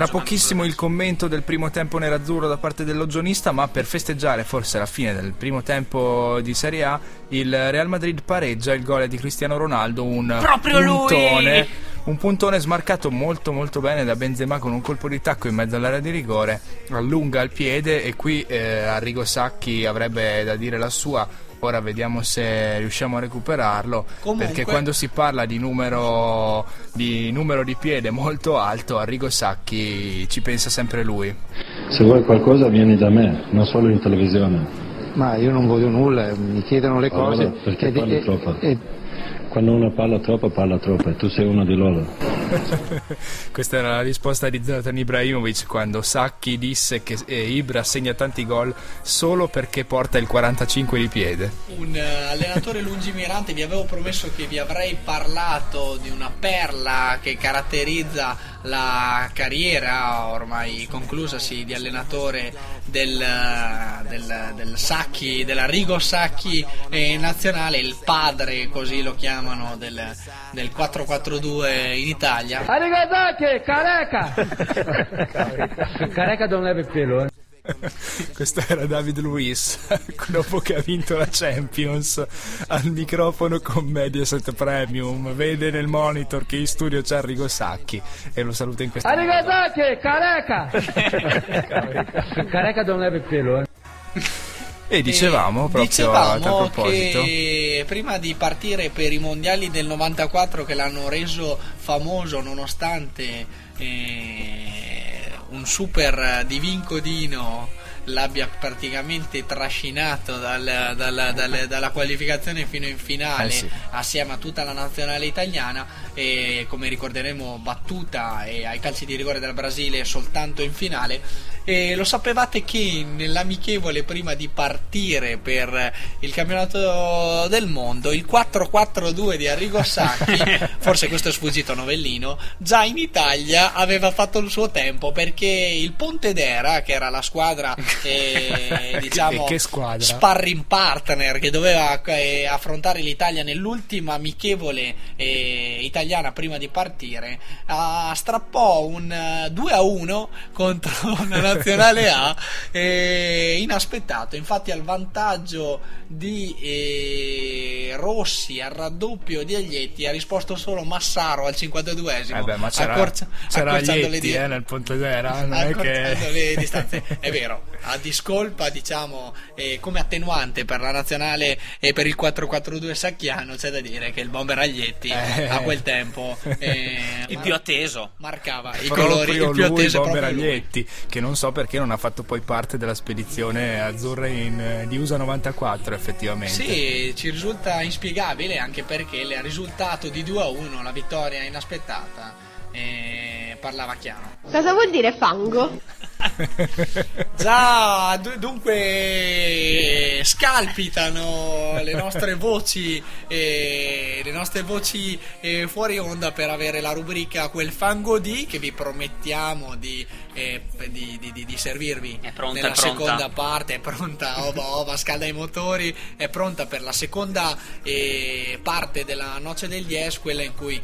Tra pochissimo il commento del primo tempo nerazzurro da parte dell'ogionista, ma per festeggiare forse la fine del primo tempo di Serie A, il Real Madrid pareggia il gol di Cristiano Ronaldo, un Proprio lui! puntone, un puntone smarcato molto molto bene da Benzema con un colpo di tacco in mezzo all'area di rigore, allunga il piede e qui eh, Arrigo Sacchi avrebbe da dire la sua. Ora vediamo se riusciamo a recuperarlo. Comunque- Perché quando si parla di numero di, numero di piede molto alto, Arrigo Sacchi ci pensa sempre lui. Se vuoi qualcosa vieni da me, non solo in televisione. Ma io non voglio nulla, mi chiedono le cose. Allora, perché e- parli e- troppo? e- Quando uno parla troppo, parla troppo e tu sei uno di loro. Questa era la risposta di Zlatan Ibrahimovic quando Sacchi disse che eh, Ibra segna tanti gol solo perché porta il 45 di piede. Un eh, allenatore lungimirante, vi avevo promesso che vi avrei parlato di una perla che caratterizza la carriera ormai conclusasi di allenatore del, eh, del, del Sacchi, della Rigo Sacchi eh, nazionale, il padre così lo chiamano del, del 4-4-2 in Italia. Arrivederci, careca! careca non il pelo, eh. Questo era David Luiz dopo che ha vinto la Champions al microfono con Mediaset Premium. Vede nel monitor che in studio c'è Arrigo Sacchi e lo saluta in questo modo. Arrivederci, careca! careca non il pelo, eh. E dicevamo E proprio a tal dicevamo proposito. che prima di partire per i mondiali del 94 che l'hanno reso famoso nonostante eh, un super divincodino l'abbia praticamente trascinato dal- dal- dal- dalla qualificazione fino in finale Eh sì. assieme a tutta la nazionale italiana e come ricorderemo battuta ai calci di rigore del Brasile soltanto in finale e lo sapevate che nell'amichevole prima di partire per il campionato del mondo il 4-4-2 di Arrigo Sacchi forse questo è sfuggito a Novellino già in Italia aveva fatto il suo tempo perché il Pontedera che era la squadra eh, diciamo che squadra? sparring partner che doveva eh, affrontare l'Italia nell'ultima amichevole eh, italiana prima di partire strappò un eh, 2 a 1 contro la nazionale A eh, inaspettato. Infatti al vantaggio di eh, Rossi al raddoppio di Aglietti ha risposto solo Massaro al 52esimo Eh beh, ma c'era, accorcia- c'era accorciando le Aglietti di- eh, nel Pontedera, non è che... le distanze è vero a discolpa diciamo eh, come attenuante per la nazionale e per il 4-4-2 sacchiano c'è da dire che il bomber Aglietti Eh. a quel tempo eh, Il mar- più atteso. marcava i colori il più lui, atteso è Bomber proprio lui. Aglietti, che non so perché non ha fatto poi parte della spedizione azzurra in, eh, di USA 94 effettivamente. sì ci risulta inspiegabile anche perché il risultato di 2 a 1 la vittoria inaspettata eh, parlava chiaro Cosa vuol dire fango? Già, du- dunque scalpitano le nostre voci, eh, le nostre voci eh, fuori onda per avere la rubrica Quel fango di che vi promettiamo di, eh, di- di- di- di servirvi È pronta, nella è pronta. seconda parte. È pronta, ova, ova, scalda i motori, è pronta per la seconda parte della Noce del 10, quella in cui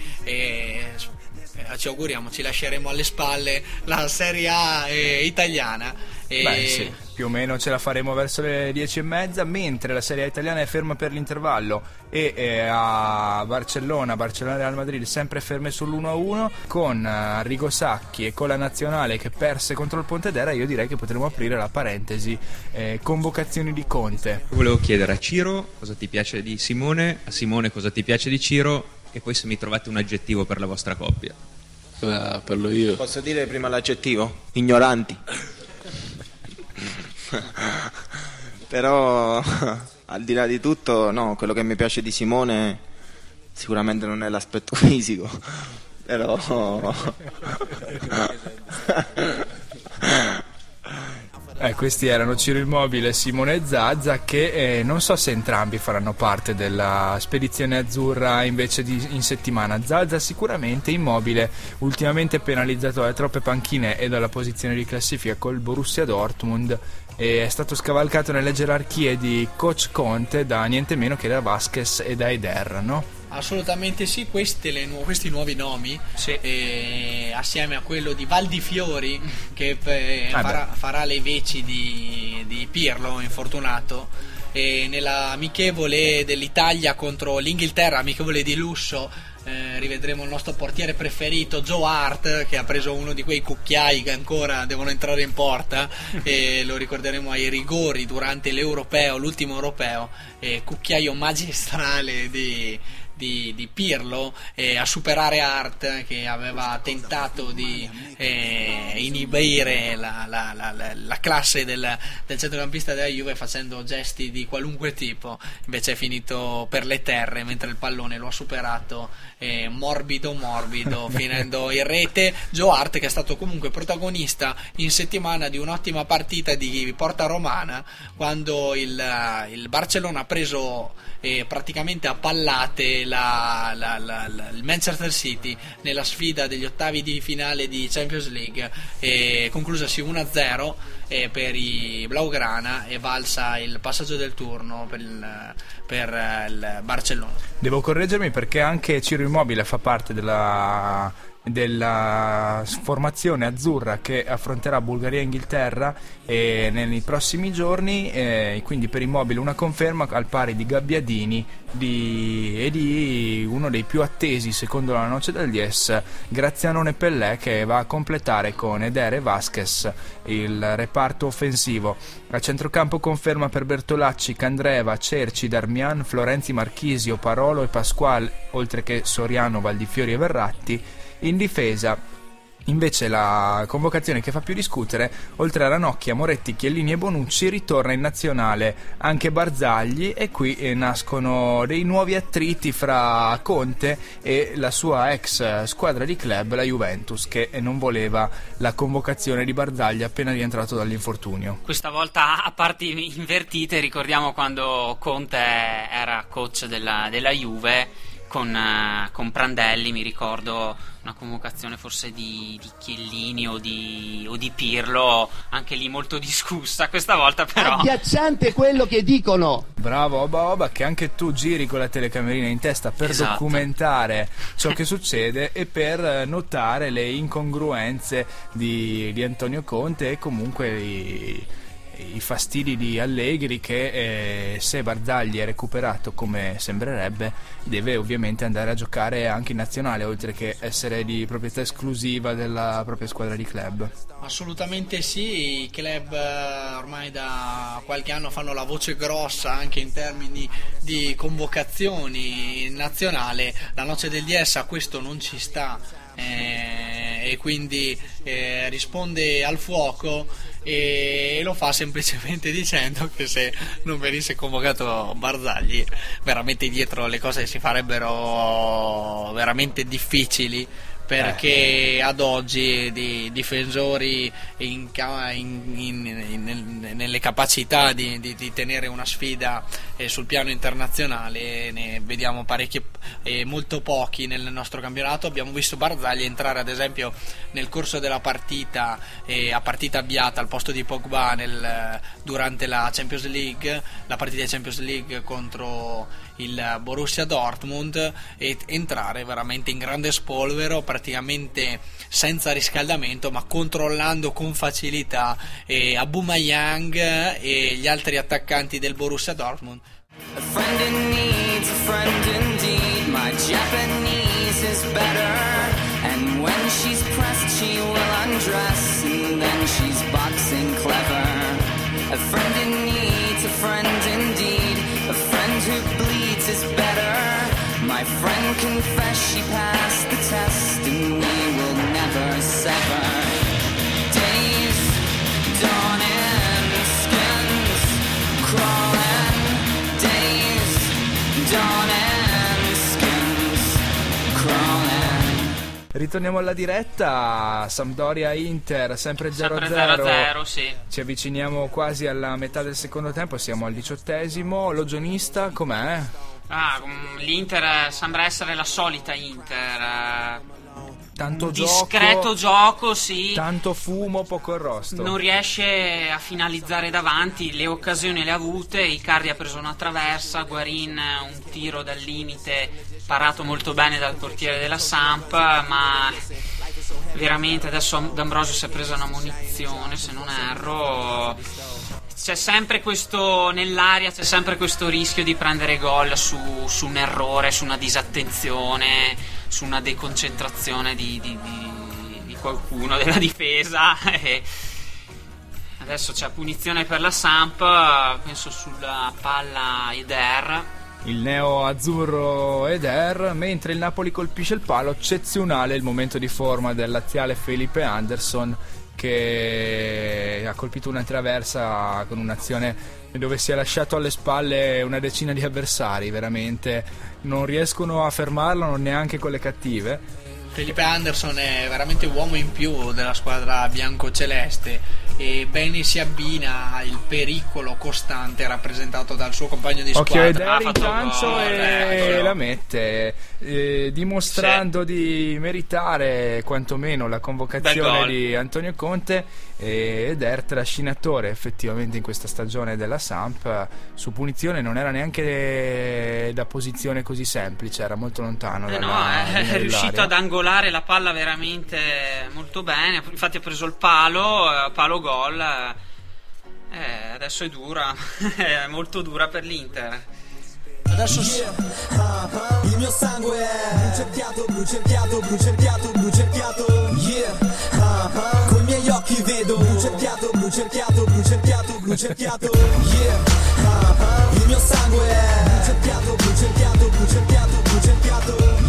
eh, ci auguriamo ci lasceremo alle spalle la Serie A eh, italiana. E- Beh, sì, più o meno ce la faremo verso le 10 e mezza, mentre la Serie A italiana è ferma per l'intervallo e eh, a Barcellona, Barcellona Real Madrid sempre ferme sull'1-1 con eh, Arrigo Sacchi e con la nazionale che perse contro il Pontedera, io direi che potremmo aprire la parentesi eh, convocazioni di Conte. Volevo chiedere a Ciro cosa ti piace di Simone, a Simone cosa ti piace di Ciro e poi se mi trovate un aggettivo per la vostra coppia. Ah, parlo io. Posso dire prima l'aggettivo? Ignoranti. Però al di là di tutto, no, quello che mi piace di Simone sicuramente non è l'aspetto fisico, però Eh, questi erano Ciro Immobile e Simone Zazza che eh, non so se entrambi faranno parte della spedizione azzurra invece di in settimana. Zazza sicuramente, Immobile ultimamente penalizzato dalle troppe panchine e dalla posizione di classifica col Borussia Dortmund è stato scavalcato nelle gerarchie di coach Conte da niente meno che da Vasquez e da Eder, no? Assolutamente sì, nu- questi nuovi nomi, Sì. eh, assieme a quello di Valdifiori, che eh, farà, farà le veci di, di Pirlo, infortunato, e nella amichevole dell'Italia contro l'Inghilterra, amichevole di lusso, eh, rivedremo il nostro portiere preferito Joe Hart che ha preso uno di quei cucchiai che ancora devono entrare in porta e lo ricorderemo ai rigori durante l'europeo, l'ultimo europeo, e cucchiaio magistrale di, di, di Pirlo eh, a superare Hart che aveva tentato di eh, inibire la, la- la- la- la classe del, del centrocampista della Juve facendo gesti di qualunque tipo. Invece è finito per le terre mentre il pallone lo ha superato eh, morbido morbido finendo in rete. Joe Hart che è stato comunque protagonista in settimana di un'ottima partita di Porta Romana quando il, il Barcellona ha preso eh, praticamente a pallate la- la- la- il Manchester City nella sfida degli ottavi di finale di Champions League e conclusasi 1-0 eh, per i Blaugrana e valsa il passaggio del turno per il, per, eh, il Barcellona. Devo correggermi perché anche Ciro Immobile fa parte della, della formazione azzurra che affronterà Bulgaria e Inghilterra e nei prossimi giorni, eh, quindi per Immobile una conferma al pari di Gabbiadini di- e di uno dei più attesi secondo la noce del Dies, Grazianone Pellè che va a completare con Eder e Vasquez il reparto offensivo. A centrocampo conferma per Bertolacci, Candreva, Cerci, Darmian, Florenzi, Marchisio, Parolo e Pasquale, oltre che Soriano, Valdifiori e Verratti. In difesa Invece la convocazione che fa più discutere, oltre a Ranocchia, Moretti, Chiellini e Bonucci, ritorna in nazionale anche Barzagli e qui eh, nascono dei nuovi attriti fra Conte e la sua ex squadra di club, la Juventus, che non voleva la convocazione di Barzagli appena rientrato dall'infortunio. Questa volta a parti invertite, ricordiamo quando Conte era coach della, della Juve con, eh, con Prandelli, mi ricordo una convocazione forse di, di Chiellini o di, o di Pirlo, anche lì molto discussa, questa volta però... Agghiacciante quello che dicono. Bravo Oba Oba che anche tu giri con la telecamerina in testa per Esatto. documentare ciò che succede e per eh, notare le incongruenze di, di Antonio Conte e comunque i, i fastidi di Allegri che eh, se Barzagli è recuperato come sembrerebbe deve ovviamente andare a giocare anche in nazionale oltre che essere di proprietà esclusiva della propria squadra di club. Assolutamente sì, i club eh, ormai da qualche anno fanno la voce grossa anche in termini di convocazioni in nazionale, la noce del DS a questo non ci sta eh, e quindi eh, risponde al fuoco e lo fa semplicemente dicendo che se non venisse convocato Barzagli veramente dietro le cose si farebbero veramente difficili perché ad oggi di difensori in in- in- in- nel- nelle capacità di, di- di tenere una sfida eh, sul piano internazionale ne vediamo parecchi e molto pochi nel nostro campionato. Abbiamo visto Barzagli entrare ad esempio nel corso della partita eh, a partita avviata al posto di Pogba nel- durante la Champions League la partita di Champions League contro il Borussia Dortmund e entrare veramente in grande spolvero praticamente senza riscaldamento ma controllando con facilità eh, Aubameyang e gli altri attaccanti del Borussia Dortmund A friend in need's a friend indeed. My Japanese is better. And when she's pressed, she will undress. And then she's boxing clever. A friend in need's a friend indeed. A friend who. My friend confessed she passed the test. And we will never sever. Days, dawn and skins crawling. Days, dawn and skins crawling. ritorniamo alla diretta. Sampdoria Inter, sempre 0-0. Sempre 0-0, sì. Ci avviciniamo quasi alla metà del secondo tempo, siamo al diciottesimo. Logionista, com'è? Ah, l'Inter sembra essere la solita Inter. eh, Tanto discreto gioco, gioco, sì. tanto fumo, poco arrosto. Non riesce a finalizzare davanti, le occasioni le ha avute, Icardi ha preso una traversa, Guarin un tiro dal limite parato molto bene dal portiere della Samp, ma veramente adesso D'Ambrosio si è presa una munizione, se non erro. C'è sempre questo nell'aria, c'è sempre questo rischio di prendere gol su, su un errore, su una disattenzione, su una deconcentrazione di, di- di- di qualcuno della difesa. Adesso c'è punizione per la Samp, penso sulla palla Eder. Il neo azzurro Eder, mentre il Napoli colpisce il palo, eccezionale il momento di forma del laziale Felipe Anderson che ha colpito una traversa con un'azione dove si è lasciato alle spalle una decina di avversari, veramente non riescono a fermarlo neanche con le cattive. Felipe Anderson è veramente uomo in più della squadra bianco-celeste e bene si abbina al pericolo costante rappresentato dal suo compagno di Occhio squadra. Eder ha in fatto gancio gol, e eccolo. la mette, eh, dimostrando di meritare quantomeno la convocazione di Antonio Conte e Eder trascinatore effettivamente in questa stagione della Samp su punizione non era neanche da posizione così semplice, era molto lontano. Eh dalla no, è, linea è riuscito ad angolare la palla veramente molto bene. Infatti ha preso il palo, eh, palo gol. Eh, adesso è dura, è molto dura per l'Inter. Adesso Il mio sangue è bruciacchiato, bruciacchiato, bruciacchiato, bruciacchiato Yeah ah, ah. Con i miei occhi vedo bruciacchiato, bruciacchiato, bruciacchiato, bruciacchiato Yeah ah, ah. Il mio sangue è bruciacchiato, bruciacchiato, bruciacchiato Yeah ah,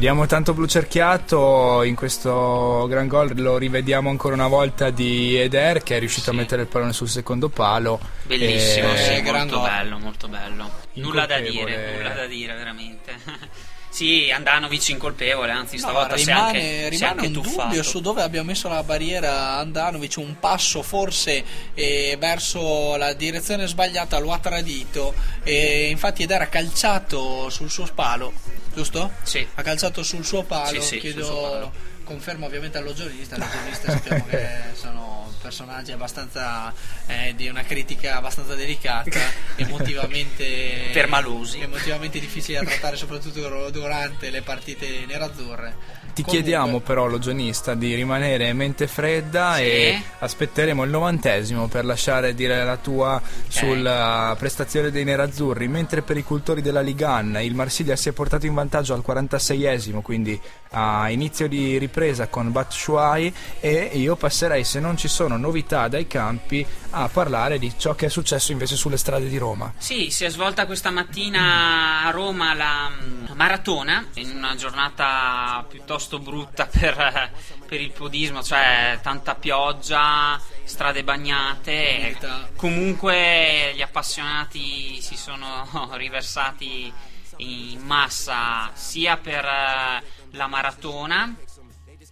Vediamo tanto blu cerchiato in questo gran gol, lo rivediamo ancora una volta di Eder che è riuscito a mettere il pallone sul secondo palo. Bellissimo, E- sì, gran molto gol. bello, molto bello. Nulla da dire, nulla da dire veramente. sì, Andanovic incolpevole, anzi No, stavolta si è rimane, anche, si è rimane anche un tuffato. dubbio su dove abbia messo la barriera Andanovic, un passo forse eh, verso la direzione sbagliata lo ha tradito e infatti ed era calciato sul suo palo, giusto? Sì. Ha calciato sul suo palo, Sì, sì, chiedo conferma ovviamente allo giornalista, i giornalisti sappiamo che sono personaggi abbastanza eh, di una critica abbastanza delicata, emotivamente Permalosi. emotivamente difficili da trattare soprattutto durante le partite nerazzurre. Ti Comunque- chiediamo però, logionista, di rimanere mente fredda Sì. e aspetteremo il novantesimo per lasciare dire la tua sulla prestazione dei nerazzurri, mentre per i cultori della Ligan il Marsiglia si è portato in vantaggio al 46esimo, quindi a inizio di ripresa con Batshuayi e io passerei, se non ci sono novità dai campi, a parlare di ciò che è successo invece sulle strade di Roma. Sì, si è svolta questa mattina a Roma la maratona, in una giornata piuttosto brutta per, per il podismo, cioè tanta pioggia, strade bagnate. Comunque gli appassionati si sono riversati in massa sia per eh, la maratona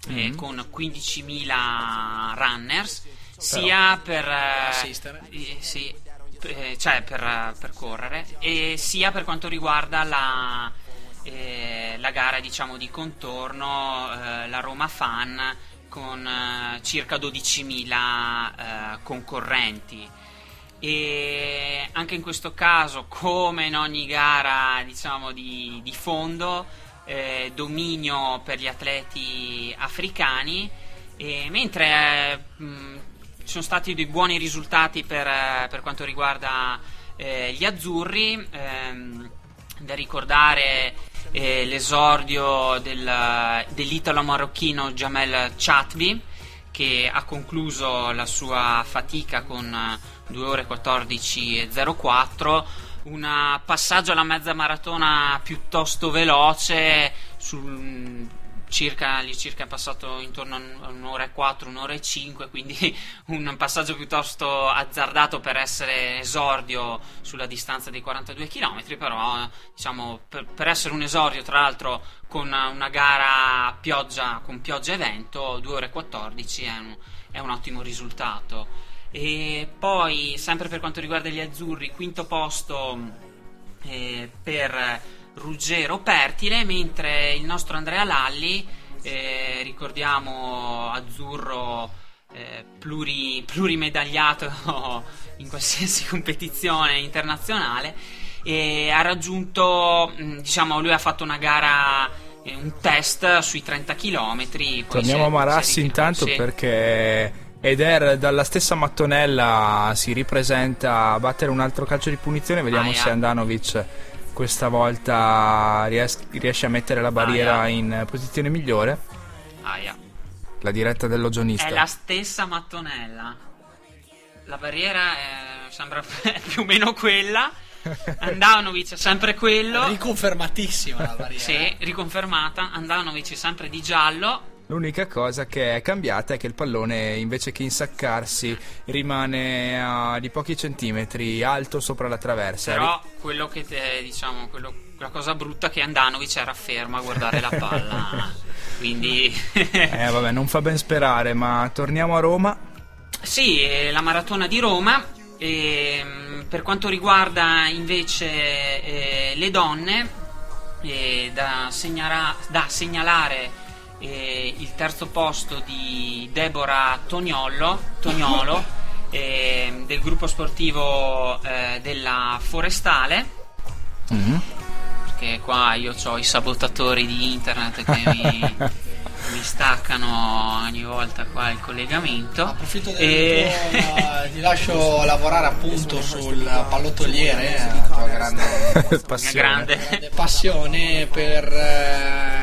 eh, con 15.000 runners, sia per eh, assistere. eh, sì, eh, cioè per, eh, per correre, e sia per quanto riguarda la, eh, la gara diciamo di contorno, eh, la Roma Fan con eh, circa 12.000 eh, concorrenti e anche in questo caso come in ogni gara diciamo di, di fondo eh, dominio per gli atleti africani. Mentre eh, mh, ci sono stati dei buoni risultati per, eh, per quanto riguarda eh, gli azzurri ehm, da ricordare eh, l'esordio del, dell'italo marocchino Jamel Chatbi che ha concluso la sua fatica con eh, 2 ore 14.04 un passaggio alla mezza maratona piuttosto veloce sul- circa, all'incirca è passato intorno a un'ora e 4, un'ora e 5, quindi un passaggio piuttosto azzardato per essere esordio sulla distanza dei 42 km, però diciamo, per, per essere un esordio tra l'altro con una gara pioggia, con pioggia e vento, 2 ore e 14 è un, è un ottimo risultato. E poi, sempre per quanto riguarda gli azzurri, quinto posto eh, per Ruggero Pertile, mentre il nostro Andrea Lalli, eh, ricordiamo azzurro eh, pluri, plurimedagliato in qualsiasi competizione internazionale, e ha raggiunto, mh, diciamo, lui ha fatto una gara, eh, un test sui 30 km. Torniamo a Marassi intanto sì. Perché Eder dalla stessa mattonella si ripresenta a battere un altro calcio di punizione. Vediamo Aia. se Andanovic questa volta ries- riesce a mettere la barriera Aia. in posizione migliore. Aia. La diretta dell'ogionista. È la stessa mattonella. La barriera è- sembra più o meno quella. Andanovic è sempre quello. Riconfermatissima la barriera. Sì, riconfermata. Andanovic è sempre di giallo. L'unica cosa che è cambiata è che il pallone invece che insaccarsi rimane a di pochi centimetri alto sopra la traversa. Però quello che te- diciamo, quello- la cosa brutta è che Andanovic era fermo a guardare la palla. Quindi Eh vabbè, non fa ben sperare, ma torniamo a Roma. Sì, eh, la maratona di Roma. ehm, per quanto riguarda invece eh, le donne, eh, da, segnala- da segnalare eh, il terzo posto di Deborah Toniolo, Toniolo ehm, del gruppo sportivo eh, della Forestale. Perché qua io ho i sabotatori di internet che mi, mi staccano ogni volta qua il collegamento. Approfitto del E- tuo, eh, ti lascio lavorare appunto sul pallottoliere, eh, la tua grande, Passione. grande. grande passione per eh,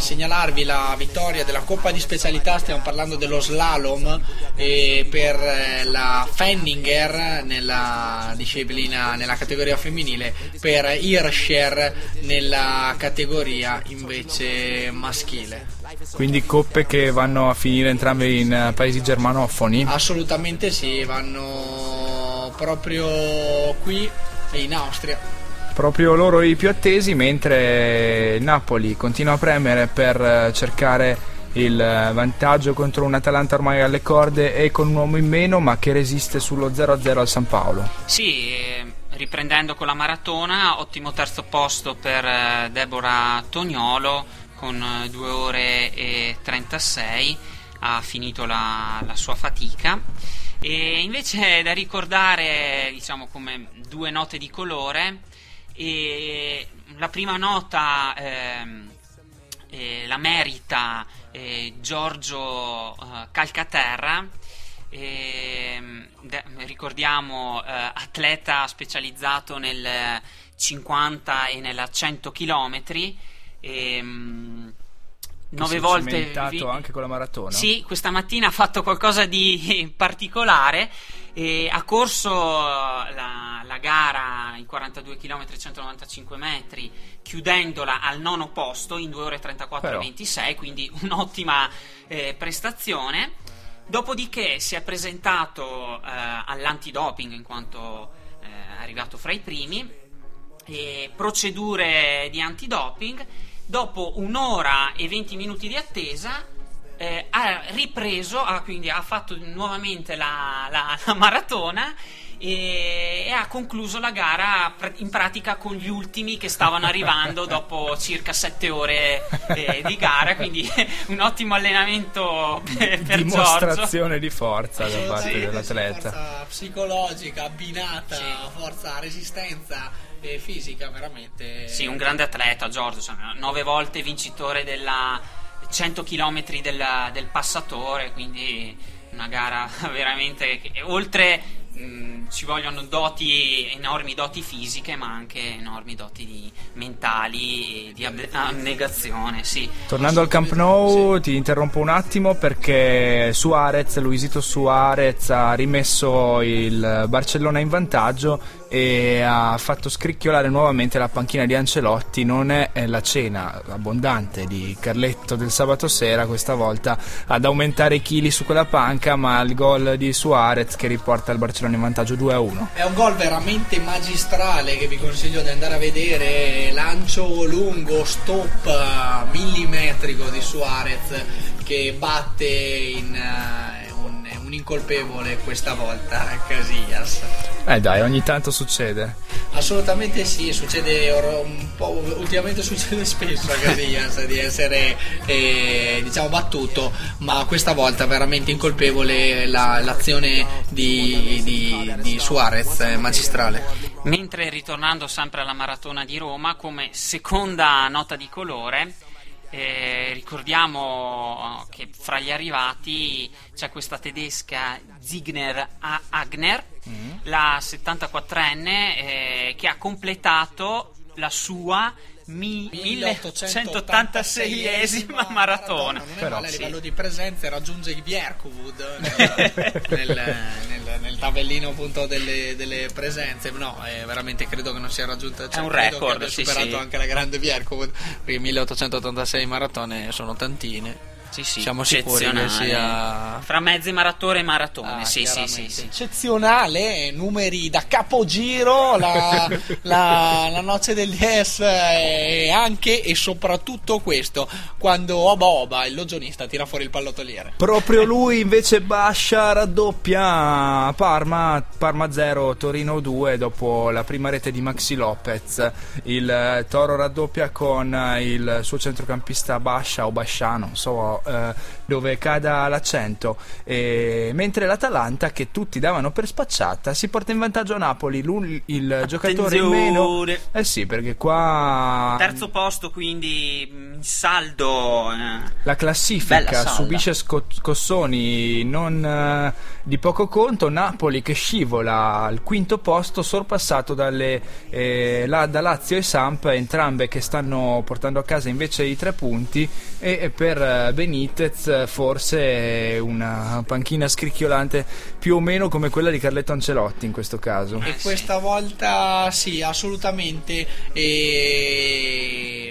segnalarvi la vittoria della Coppa di Specialità, stiamo parlando dello slalom e per eh, la Fenninger nella disciplina, nella categoria femminile, per Hirscher nella categoria invece maschile. Quindi coppe che vanno a finire entrambe in eh, paesi germanofoni. Assolutamente sì, vanno proprio qui in Austria. Proprio loro i più attesi, mentre il Napoli continua a premere per eh, cercare il eh, vantaggio contro un Atalanta ormai alle corde e con un uomo in meno, ma che resiste sullo 0-0 al San Paolo. Sì, eh, riprendendo con la maratona, ottimo terzo posto per eh, Deborah Toniolo con 2 ore e 36, ha finito la, la sua fatica. E invece è da ricordare, diciamo, come due note di colore. E la prima nota ehm, eh, la merita eh, Giorgio eh, Calcaterra. ehm, de- ricordiamo eh, atleta specializzato nel 50 e nella 100 km. Ehm, nove volte vi- anche con la maratona. sì, questa mattina ha fatto qualcosa di particolare. E ha corso la, la gara in 42 km 195 metri, chiudendola al nono posto in 2 ore 34 e Però. 26, quindi un'ottima eh, prestazione. Dopodiché si è presentato eh, all'antidoping in quanto eh, arrivato fra i primi procedure di antidoping. Dopo un'ora e 20 minuti di attesa, eh, ha ripreso, ha, quindi ha fatto nuovamente la, la- la maratona e, e ha concluso la gara pr- in pratica con gli ultimi che stavano arrivando dopo circa 7 ore eh, di gara. Quindi un ottimo allenamento per, per Giorgio. Dimostrazione di forza da parte Assolutamente, dell'atleta. Forza psicologica abbinata a forza resistenza e fisica veramente. Sì, un grande atleta, Giorgio, cioè, nove volte vincitore della 100 km del, del passatore, quindi una gara veramente che, oltre mh, ci vogliono doti, enormi doti fisiche, ma anche enormi doti di- mentali e di ab- abnegazione, sì. Tornando al Camp Nou, ti interrompo un attimo perché Suarez, Luisito Suarez ha rimesso il Barcellona in vantaggio e ha fatto scricchiolare nuovamente la panchina di Ancelotti. Non è la cena abbondante di Carletto del sabato sera, questa volta ad aumentare i chili su quella panca, ma il gol di Suarez che riporta il Barcellona in vantaggio 2-1. È un gol veramente magistrale che vi consiglio di andare a vedere. Lancio lungo, stop eh, millimetrico di Suarez che batte in eh, un, incolpevole questa volta, Casillas. Eh dai, ogni tanto succede. Assolutamente sì, succede or- un po', ultimamente succede spesso a Casillas di essere eh, diciamo battuto, ma questa volta veramente incolpevole la- l'azione di, di, di Suarez, eh, magistrale. Mentre ritornando sempre alla maratona di Roma, come seconda nota di colore, eh, ricordiamo che fra gli arrivati c'è questa tedesca Zigner A- Agner, la 74enne, eh, che ha completato la sua mi- 1886esima maratona. Non è Però, male a sì. livello di presenze, raggiunge i Bjerkwood nel, nel, nel- nel tabellino appunto delle, delle presenze. No, eh, veramente credo che non sia raggiunta. cioè, un credo record, che abbia sì, superato sì. anche la grande Bjerkwood, perché 1886 maratone sono tantine. Sì, sì, Siamo sicuri che sia Fra mezze maratone e maratone, Ah, sì, sì, sì, sì. eccezionale, numeri da capogiro, la, la, la noce degli S e anche e soprattutto questo, quando Oba Oba, il logionista, tira fuori il pallottoliere. Proprio lui invece Bascia raddoppia Parma, Parma 0, Torino 2 dopo la prima rete di Maxi Lopez. Il eh, Toro raddoppia con eh, il suo centrocampista Bascia o Basciano, non so eh, dove cada l'accento. E- mentre l'Atalanta, che tutti davano per spacciata, si porta in vantaggio a Napoli. Lui, il giocatore in meno. Attenzione. Eh sì, perché qua Terzo posto, quindi mm, in saldo. eh. La classifica subisce sco- scossoni non eh, di poco conto. Napoli che scivola al quinto posto, sorpassato dalle, eh, la- da Lazio e Samp, entrambe che stanno portando a casa invece i tre punti. E per eh, Benitez eh, forse una panchina scricchiolante più o meno come quella di Carletto Ancelotti in questo caso. E questa volta sì, assolutamente. E...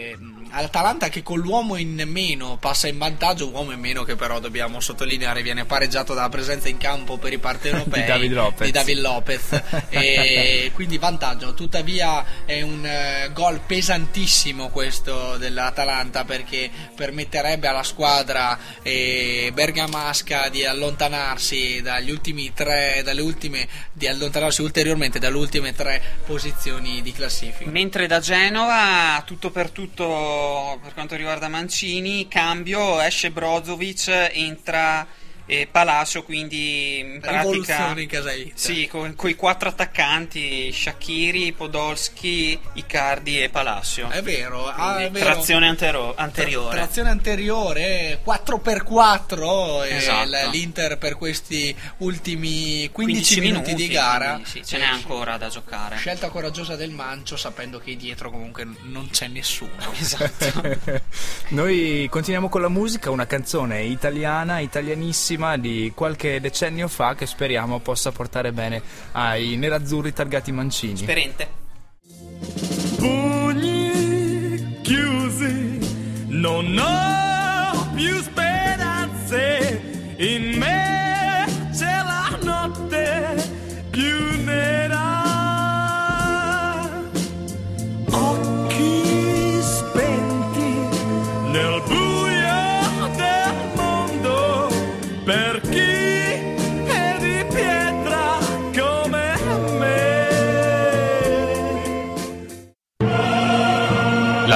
L'Atalanta che con l'uomo in meno passa in vantaggio, uomo in meno che però dobbiamo sottolineare viene pareggiato dalla presenza in campo per i partenopei Di David Lopez. di David Lopez. e quindi vantaggio, tuttavia è un eh, gol pesantissimo questo dell'Atalanta perché permetterebbe alla squadra eh, bergamasca di allontanarsi dagli ultimi tre, dalle ultime, di allontanarsi ulteriormente dalle ultime tre posizioni di classifica. Mentre da Genova, tutto per tutto per quanto riguarda Mancini, cambio, esce Brozovic, entra eh, Palacio, quindi in pratica... In. Sì, con i quattro attaccanti, Shakiri, Podolski, Icardi e Palacio. È vero, ah, Quindi è vero. Trazione antero- anteriore. Trazione anteriore 4x4 e Esatto. l'Inter per questi ultimi 15, 15 minuti, di gara. quindi sì, ce n'è ancora da giocare. Scelta coraggiosa del Mancio sapendo che dietro comunque non c'è nessuno. Esatto. Noi continuiamo con la musica, una canzone italiana, italianissima di qualche decennio fa che speriamo possa portare bene ai nerazzurri targati mancini. Sperente. pugni chiusi, non ho più speranze, in